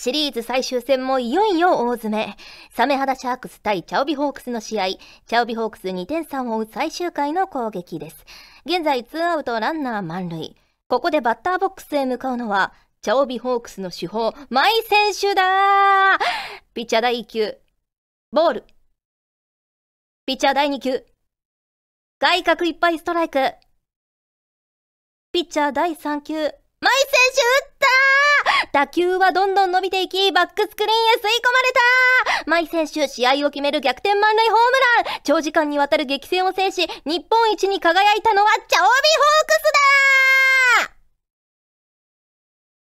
シリーズ最終戦もいよいよ大詰め。サメ肌シャークス対チャオビホークスの試合。チャオビホークス2点差を追う最終回の攻撃です。現在2アウトランナー満塁。ここでバッターボックスへ向かうのは、チャオビホークスの主砲、マイ選手だーピッチャー第1球。ボール。ピッチャー第2球。外角いっぱいストライク。ピッチャー第3球。マイ選手打球はどんどん伸びていき、バックスクリーンへ吸い込まれた。マイ選手、試合を決める逆転満塁ホームラン。長時間にわたる激戦を制し、日本一に輝いたのは、チャオビホークスだ。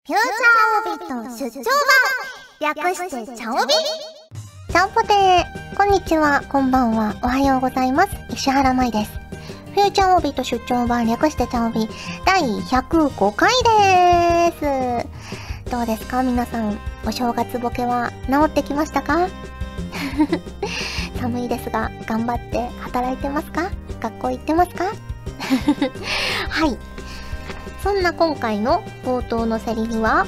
フューチャーオビット出張版。略してチャオビ。チャオポテーこんにちは、こんばんは、おはようございます。石原舞です。フューチャーオビット出張版略してチャオビ。第105回でーす。どうですか？皆さん、お正月ボケは治ってきましたか？寒いですが、頑張って働いてますか？学校行ってますか？はい。そんな今回の冒頭のセリフは、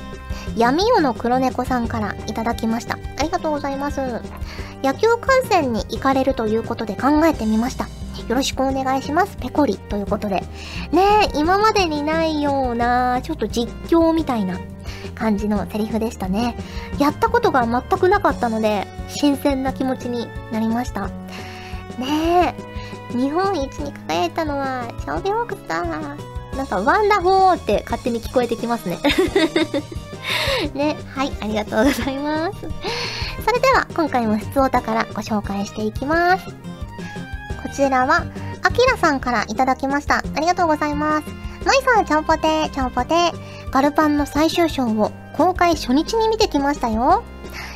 闇夜の黒猫さんからいただきました。ありがとうございます。野球観戦に行かれるということで考えてみました。よろしくお願いします。ペコリということで。ねえ、今までにないような、ちょっと実況みたいな感じのセリフでしたね。やったことが全くなかったので、新鮮な気持ちになりました。ねえ、日本一に輝いたのは、チャオビホークスだ。なんか、ワンダホーって勝手に聞こえてきますね。ね、はい、ありがとうございます。それでは、今回も普通お宝ご紹介していきます。こちらは、あきらさんからいただきました。ありがとうございます。まいさん、ちゃんぽてー、ちゃんぽてー。ガルパンの最終章を公開初日に見てきましたよ。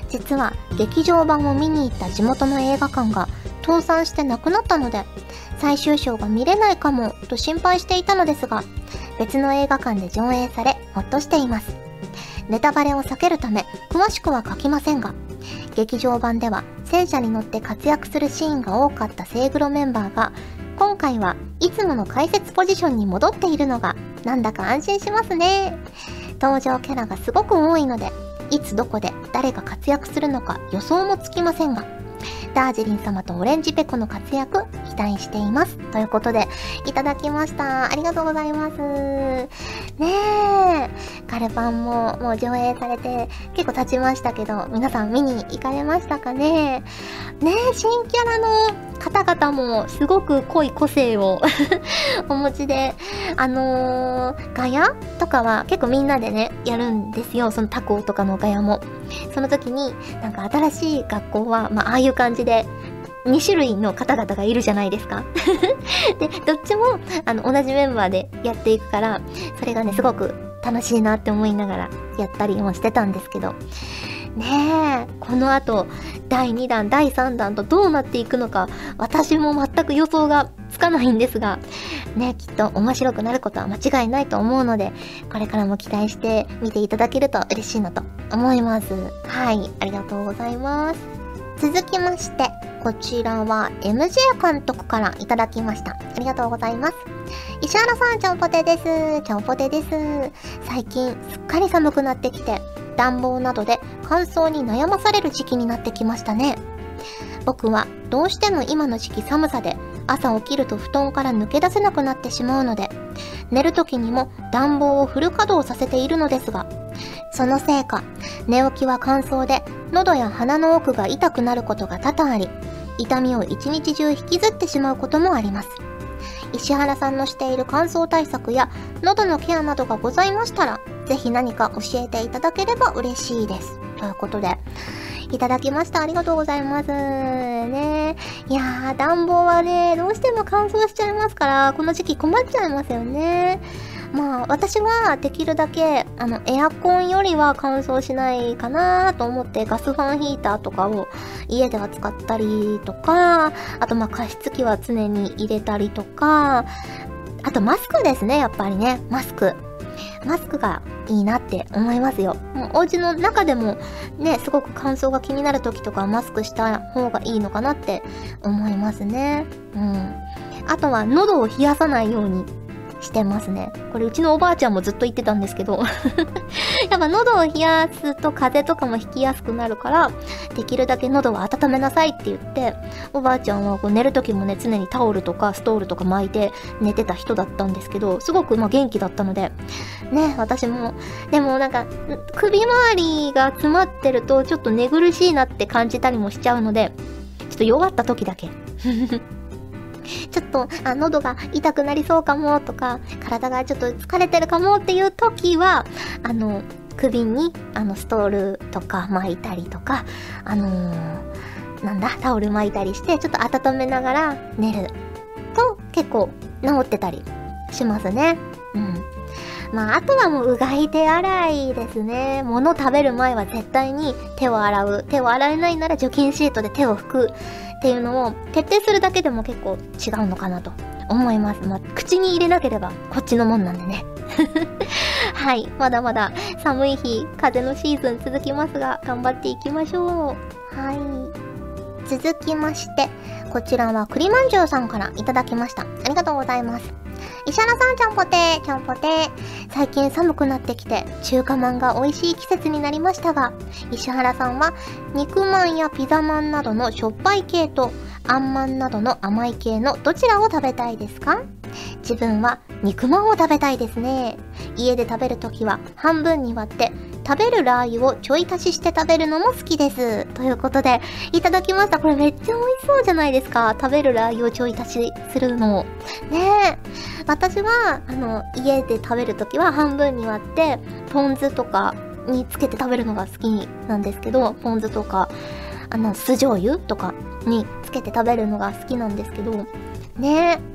実は劇場版を見に行った地元の映画館が倒産してなくなったので、最終章が見れないかもと心配していたのですが、別の映画館で上映され、ほっとしています。ネタバレを避けるため、詳しくは書きませんが、劇場版では戦車に乗って活躍するシーンが多かったセイグロメンバーが、今回はいつもの解説ポジションに戻っているのがなんだか安心しますね。登場キャラがすごく多いので、いつどこで誰が活躍するのか予想もつきませんが、ダージリン様とオレンジペコの活躍期待しています。ということで、いただきました。ありがとうございます。ねえ、カルパンももう上映されて結構経ちましたけど、皆さん見に行かれましたかねねえ、新キャラの方々もすごく濃い個性を お持ちで、あのー、ガヤとかは結構みんなでね、やるんですよ。そのタコとかのガヤも。その時に、なんか新しい学校は、まあ、ああいう感じで、2種類の方々がいるじゃないですか で、どっちも、あの、同じメンバーでやっていくから、それがね、すごく楽しいなって思いながらやったりもしてたんですけど、ねえ、この後、第2弾、第3弾とどうなっていくのか、私も全く予想がつかないんですが、ね、きっと面白くなることは間違いないと思うので、これからも期待して見ていただけると嬉しいなと思います。はい、ありがとうございます。続きまして、こちらは MJ 監督からいただきました。ありがとうございます。石原さん、ちゃんぽてです。ちゃんぽてです。最近、すっかり寒くなってきて、暖房などで乾燥に悩まされる時期になってきましたね。僕はどうしても今の時期寒さで朝起きると布団から抜け出せなくなってしまうので、寝る時にも暖房をフル稼働させているのですが、そのせいか、寝起きは乾燥で喉や鼻の奥が痛くなることが多々あり、痛みを一日中引きずってしまうこともあります。石原さんのしている乾燥対策や喉のケアなどがございましたら、ぜひ何か教えていただければ嬉しいです。ということで、いただきました。ありがとうございます。ねいやー、暖房はね、どうしても乾燥しちゃいますから、この時期困っちゃいますよね。まあ、私はできるだけ、あの、エアコンよりは乾燥しないかなと思って、ガスファンヒーターとかを家では使ったりとか、あとまあ加湿器は常に入れたりとか、あとマスクですね、やっぱりね。マスク。マスクがいいなって思いますよ。もうお家の中でもね、すごく乾燥が気になる時とかマスクした方がいいのかなって思いますね。うん。あとは喉を冷やさないようにしてますね。これうちのおばあちゃんもずっと言ってたんですけどやっぱ喉を冷やすと風邪とかもひきやすくなるからできるだけ喉は温めなさいって言っておばあちゃんはこう寝る時もね常にタオルとかストールとか巻いて寝てた人だったんですけどすごくまあ元気だったのでね私もでもなんか首周りが詰まってるとちょっと寝苦しいなって感じたりもしちゃうのでちょっと弱った時だけ。ちょっと、あ、喉が痛くなりそうかもとか、体がちょっと疲れてるかもっていう時は、あの、首に、あの、ストールとか巻いたりとか、あのー、なんだ、タオル巻いたりして、ちょっと温めながら寝ると結構治ってたりしますね。うん。まあ、あとはもううがい手洗いですね。物食べる前は絶対に手を洗う。手を洗えないなら除菌シートで手を拭く。っていうのを徹底するだけでも結構違うのかなと思います。まあ、口に入れなければこっちのもんなんでね。はい。まだまだ寒い日、風のシーズン続きますが、頑張っていきましょう。はい。続きまして、こちらは栗まんじゅうさんからいただきました。ありがとうございます。石原さんちゃんぽてー、ちゃんぽてー。最近寒くなってきて、中華まんが美味しい季節になりましたが、石原さんは、肉まんやピザまんなどのしょっぱい系と、あんまんなどの甘い系のどちらを食べたいですか？自分は肉まんを食べたいですね。家で食べるときは半分に割って食べるラー油をちょい足しして食べるのも好きです。ということで、いただきました。これめっちゃ美味しそうじゃないですか。食べるラー油をちょい足しするのを。ねえ。私は、あの、家で食べるときは半分に割って、ポン酢とかにつけて食べるのが好きなんですけど、ポン酢とか、あの、酢醤油とかにつけて食べるのが好きなんですけど、ねえ。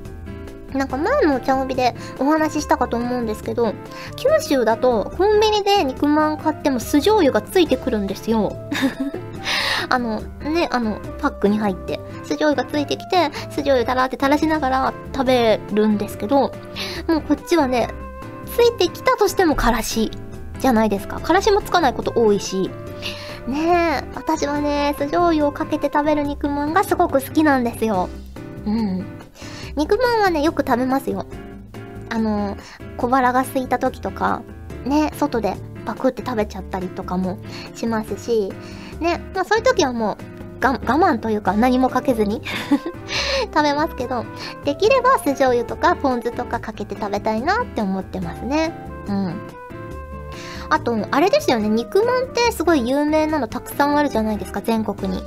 なんか前のお茶帯でお話ししたかと思うんですけど、九州だとコンビニで肉まん買っても酢醤油がついてくるんですよ。あの、ね、あの、パックに入って、酢醤油がついてきて、酢醤油だらって垂らしながら食べるんですけど、もうこっちはね、ついてきたとしてもからしじゃないですか。からしもつかないこと多いし。ねえ、私はね、酢醤油をかけて食べる肉まんがすごく好きなんですよ。うん。肉まんはね、よく食べますよ。あの、小腹が空いた時とか、ね、外でパクって食べちゃったりとかもしますし、ね、まあそういう時はもう、我慢というか何もかけずに 食べますけど、できれば酢醤油とかポン酢とかかけて食べたいなって思ってますね。うん。あと、あれですよね、肉まんってすごい有名なのたくさんあるじゃないですか、全国に。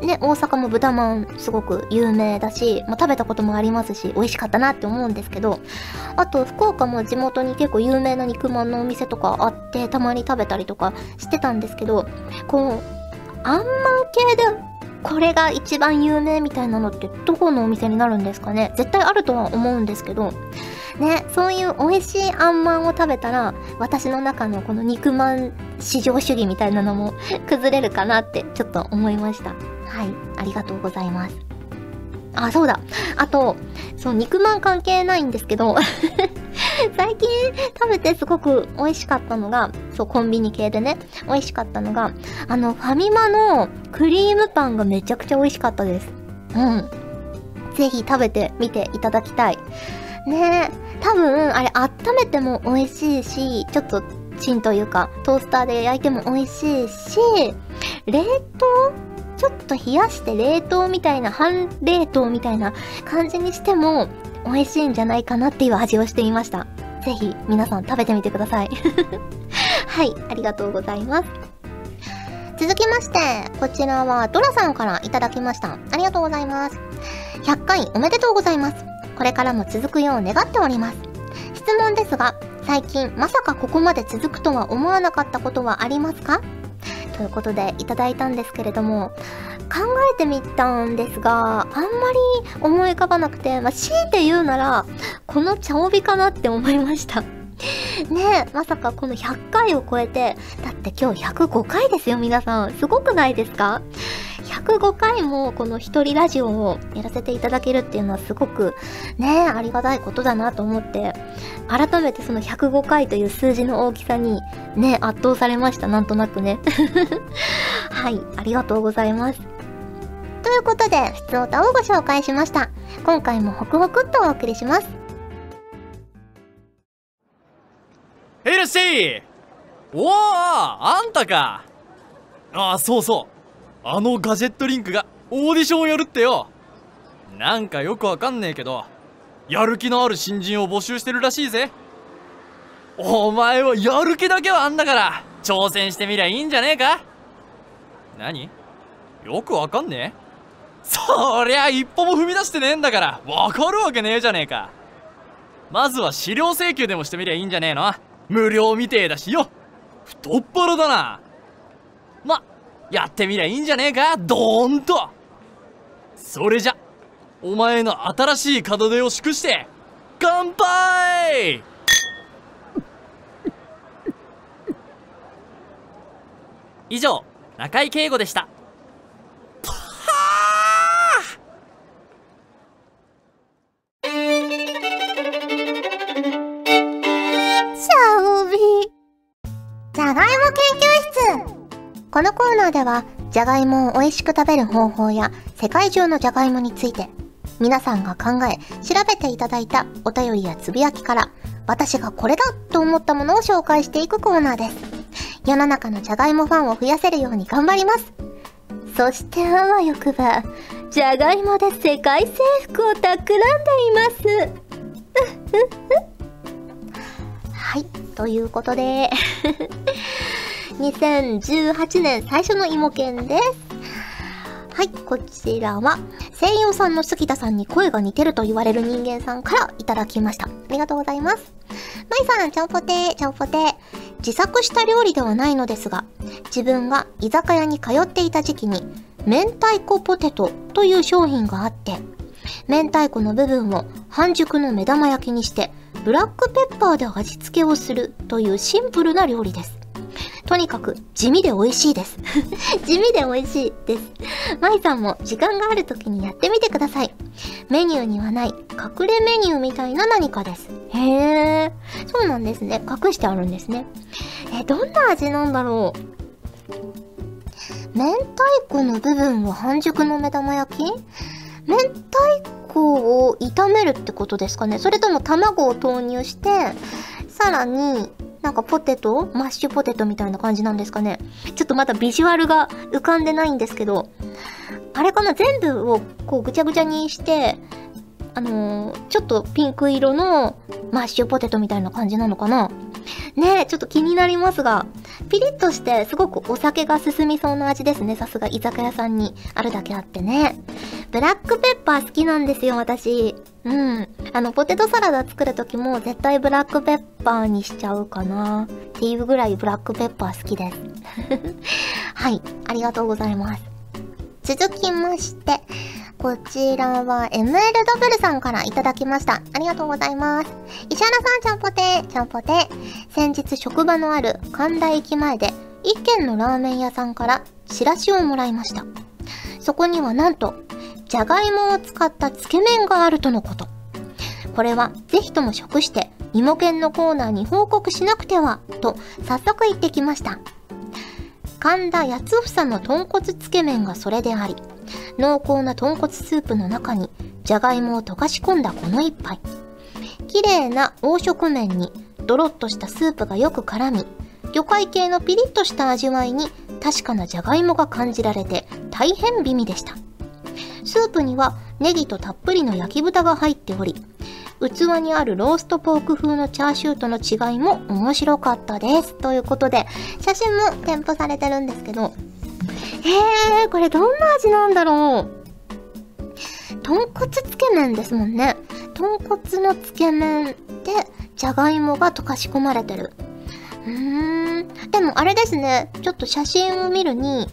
ね、大阪も豚まんすごく有名だし、まあ、食べたこともありますし、美味しかったなって思うんですけど、あと、福岡も地元に結構有名な肉まんのお店とかあって、たまに食べたりとかしてたんですけど、こう、あんまん系でこれが一番有名みたいなのってどこのお店になるんですかね？絶対あるとは思うんですけど、ね、そういう美味しいあんまんを食べたら、私の中のこの肉まん至上主義みたいなのも崩れるかなってちょっと思いました。はい、ありがとうございます。あ、そうだ。あと、そう、肉まん関係ないんですけど 最近食べてすごく美味しかったのが、そう、コンビニ系でね、美味しかったのが、あの、ファミマのクリームパンがめちゃくちゃ美味しかったです。うん。ぜひ食べてみていただきたい。ねえ、多分、あれ、温めても美味しいし、ちょっと、チンというか、トースターで焼いても美味しいし、冷凍ちょっと冷やして冷凍みたいな、半冷凍みたいな感じにしても美味しいんじゃないかなっていう味をしてみました。ぜひ皆さん食べてみてください。はい、ありがとうございます。続きまして、こちらはドラさんからいただきました。ありがとうございます。100回おめでとうございます。これからも続くよう願っております。質問ですが、最近まさかここまで続くとは思わなかったことはありますか？ということでいただいたんですけれども、考えてみたんですが、あんまり思い浮かばなくて、まあ、強いて言うなら、この茶帯かなって思いました。ねえ、まさかこの100回を超えて、だって今日105回ですよ、皆さん。すごくないですか？105回もこの一人ラジオをやらせていただけるっていうのはすごくね、ありがたいことだなと思って、改めてその105回という数字の大きさにね、圧倒されました、なんとなくね。はい、ありがとうございます。ということで、普通歌をご紹介しました。今回もホクホクっとお送りします。ヘルシーおおあんたかああそうそうあのガジェットリンクがオーディションをやるってよ。なんかよくわかんねえけどやる気のある新人を募集してるらしいぜ。お前はやる気だけはあんだから挑戦してみりゃいいんじゃねえか。何？よくわかんねえ？そりゃ一歩も踏み出してねえんだからわかるわけねえじゃねえか。まずは資料請求でもしてみりゃいいんじゃねえの。無料みてえだしよ。太っ腹だな。まやってみりゃいいんじゃねえか？ドーンと。それじゃお前の新しい門出を祝して乾杯！以上中井圭吾でした。このコーナーではじゃがいもを美味しく食べる方法や世界中のじゃがいもについて皆さんが考え調べていただいたお便りやつぶやきから私がこれだと思ったものを紹介していくコーナーです。世の中のじゃがいもファンを増やせるように頑張ります。そしてあわよくばじゃがいもで世界征服を企んでいます。はいということで。2018年最初の芋犬ですはい、こちらは、声優さんの杉田さんに声が似てると言われる人間さんからいただきました。ありがとうございます。まいさん、ちゃんぽてー、ちゃんぽてー。自作した料理ではないのですが、自分が居酒屋に通っていた時期に、明太子ポテトという商品があって、明太子の部分を半熟の目玉焼きにして、ブラックペッパーで味付けをするというシンプルな料理です。とにかく地味で美味しいです。地味で美味しいです。まいさんも時間がある時にやってみてください。メニューにはない隠れメニューみたいな何かです。へえ、そうなんですね。隠してあるんですね。え、どんな味なんだろう？明太子の部分を半熟の目玉焼き？明太子を炒めるってことですかねそれとも卵を投入して、さらに、なんかポテト？マッシュポテトみたいな感じなんですかね？ちょっとまだビジュアルが浮かんでないんですけど、あれかな？全部をこうぐちゃぐちゃにして、あのーちょっとピンク色のマッシュポテトみたいな感じなのかな？ねえ、ちょっと気になりますが、ピリッとしてすごくお酒が進みそうな味ですね。さすが居酒屋さんにあるだけあってね。ブラックペッパー好きなんですよ、私。うん。あの、ポテトサラダ作るときも絶対ブラックペッパーにしちゃうかな。っていうぐらいブラックペッパー好きです。はい。ありがとうございます。続きまして、こちらは ML ダブルさんからいただきました。ありがとうございます。石原さん、ちゃんぽてー、ちゃんぽてー。先日職場のある神田駅前で一軒のラーメン屋さんからチラシをもらいました。そこにはなんと、じゃがいもを使ったつけ麺があるとのこと。これはぜひとも食して、芋犬のコーナーに報告しなくては、と早速行ってきました。神田八房の豚骨つけ麺がそれであり、濃厚な豚骨スープの中にじゃがいもを溶かし込んだこの一杯。綺麗な黄色麺にドロッとしたスープがよく絡み、魚介系のピリッとした味わいに確かなじゃがいもが感じられて大変美味でした。スープにはネギとたっぷりの焼き豚が入っており、器にあるローストポーク風のチャーシューとの違いも面白かったです。ということで、写真も添付されてるんですけど、えー、これどんな味なんだろう豚骨つけ麺ですもんね。豚骨のつけ麺で、じゃがいもが溶かし込まれてる。うーん。でもあれですね、ちょっと写真を見るに、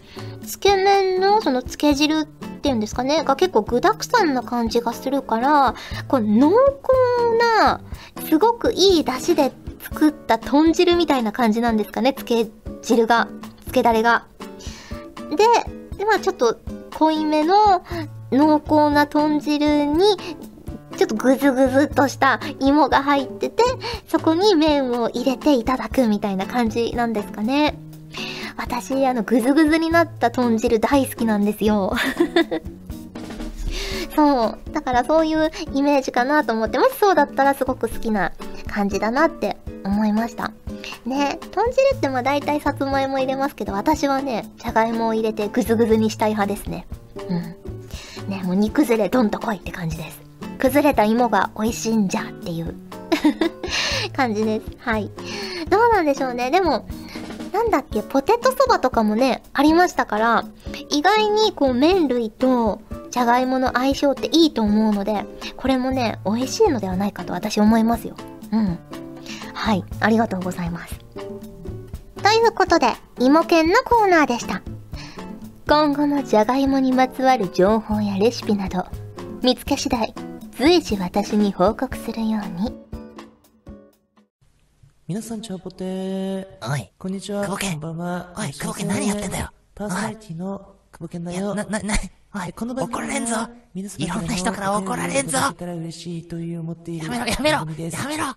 つけ麺のそのつけ汁っていうんですかね、が結構具沢山な感じがするから、こう濃厚な、すごくいい出汁で作った豚汁みたいな感じなんですかね、つけ汁が、つけだれが。で、でまあちょっと濃いめの濃厚な豚汁に、ちょっとぐずぐずっとした芋が入ってて、そこに麺を入れていただくみたいな感じなんですかね。私、あの、ぐずぐずになった豚汁大好きなんですよ。そう。だからそういうイメージかなと思って、もしそうだったらすごく好きな感じだなって思いました。ね、豚汁ってまあ大体さつまいも入れますけど、私はね、じゃがいもを入れてぐずぐずにしたい派ですね。うん。ね、もう煮崩れどんと来いって感じです。崩れた芋が美味しいんじゃっていう 感じです。はい。どうなんでしょうね。でも、なんだっけ、ポテトそばとかもね、ありましたから、意外にこう麺類とじゃがいもの相性っていいと思うので、これもね、美味しいのではないかと私思いますよ。うん。はい、ありがとうございます。ということで、芋犬のコーナーでした。今後のじゃがいもにまつわる情報やレシピなど、見つけ次第、随時私に報告するように。皆さん、ちゃんぽてー。おい。こんにちは。久保健。こんばんは。おい、久保健何やってんだよ。パーソナリティの久保健だよ。な、な、な、おい、この怒られんぞ。いろんな人から怒られんぞ。やめろ、やめろ、やめろ。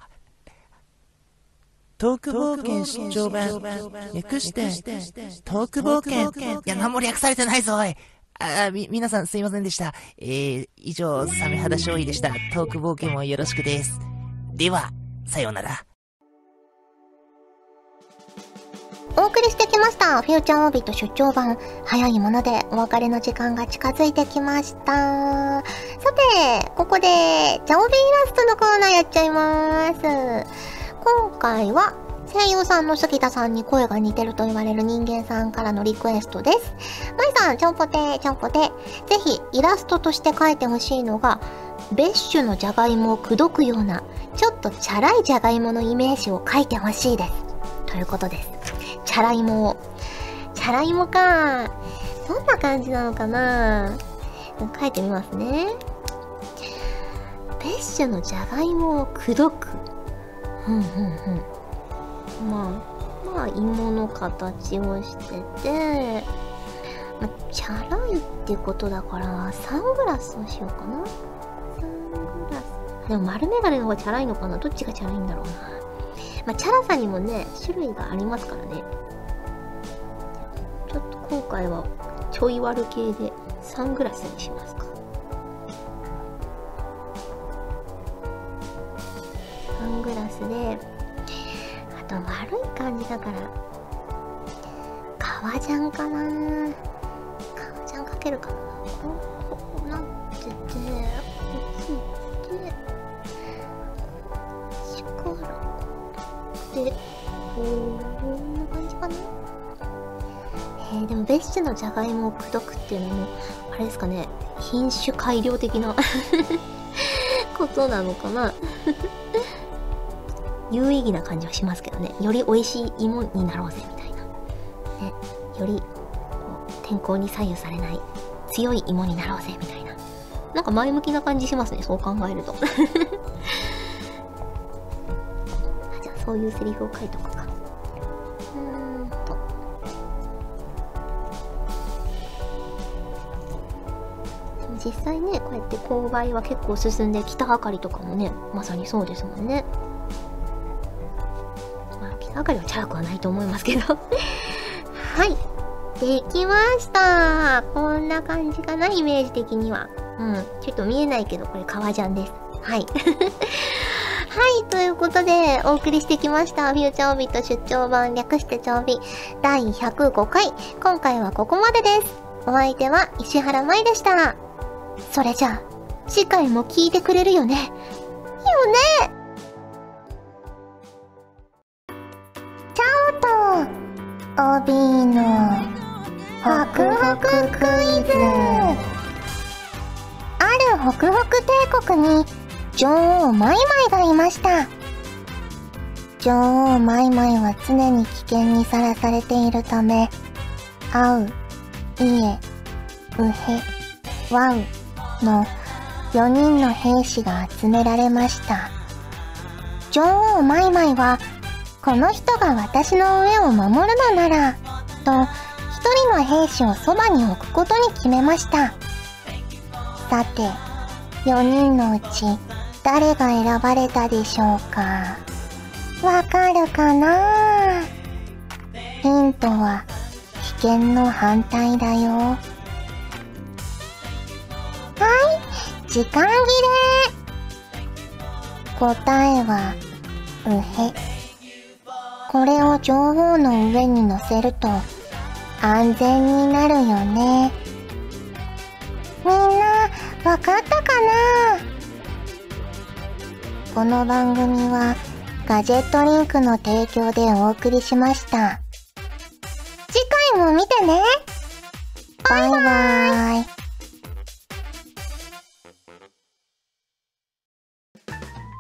トーク冒険出張版。略して、トーク冒険。いや、何も略されてないぞ、おい。あ、み、皆さんすいませんでした。えー、以上、サメ肌勝利でした。トーク冒険もよろしくです。では、さようなら。お送りしてきました。フューチャーオービット出張版。早いものでお別れの時間が近づいてきました。さて、ここで、ジャオビイラストのコーナーやっちゃいます。今回は声優さんの杉田さんに声が似てると言われる人間さんからのリクエストです。まいさん、ちょんぽてちょんぽて。ぜひイラストとして描いてほしいのが、ベッシュのじゃがいもを口説くような、ちょっとチャラいじゃがいものイメージを描いてほしいです。ということです。チャラいも。チャラいもか。どんな感じなのかな描いてみますね。ベッシュのじゃがいもを口説く。うんうんうんまあまあ芋の形をしてて、ま、チャラいってことだからサングラスをしようかなサングラスでも丸眼鏡の方がチャラいのかなどっちがチャラいんだろうなまあチャラさにもね種類がありますからね回はちょい悪系でサングラスにしますか。グラスであと悪い感じだから革ジャンかな。革ジャンかけるかな。ベッシュのじゃがいもを口説くっていうのもあれですかね品種改良的な ことなのかな。有意義な感じはしますけどね。より美味しい芋になろうぜみたいな、ね、より天候に左右されない強い芋になろうぜみたいな。なんか前向きな感じしますねそう考えると。じゃあそういうセリフを書いとく。実際ねこうやって購買は結構進んで北あかりとかもねまさにそうですもんね。まあかりはチャラくはないと思いますけど。はい。できました。こんな感じかなイメージ的には。うん。ちょっと見えないけどこれ革ジャンです。はい。はい、ということで、お送りしてきました。フューチャーオビット出張版略して調備第105回。今回はここまでです。お相手は石原舞でした。それじゃあ、次回も聞いてくれるよね？よね？ちゃんと帯のホクホククイズ。あるホクホク帝国に女王マイマイがいました。女王マイマイは常に危険にさらされているため会う、家、うへ、わう。の4人の兵士が集められました女王マイマイはこの人が私の上を守るのなら、と、一人の兵士をそばに置くことに決めました。さて、4人のうち、誰が選ばれたでしょうか？わかるかな？ヒントは、危険の反対だよ。時間切れ。答えは、うへ。これを女王の上に乗せると安全になるよね。みんなわかったかな？この番組はガジェットリンクの提供でお送りしました。次回も見てね。バイバーイ。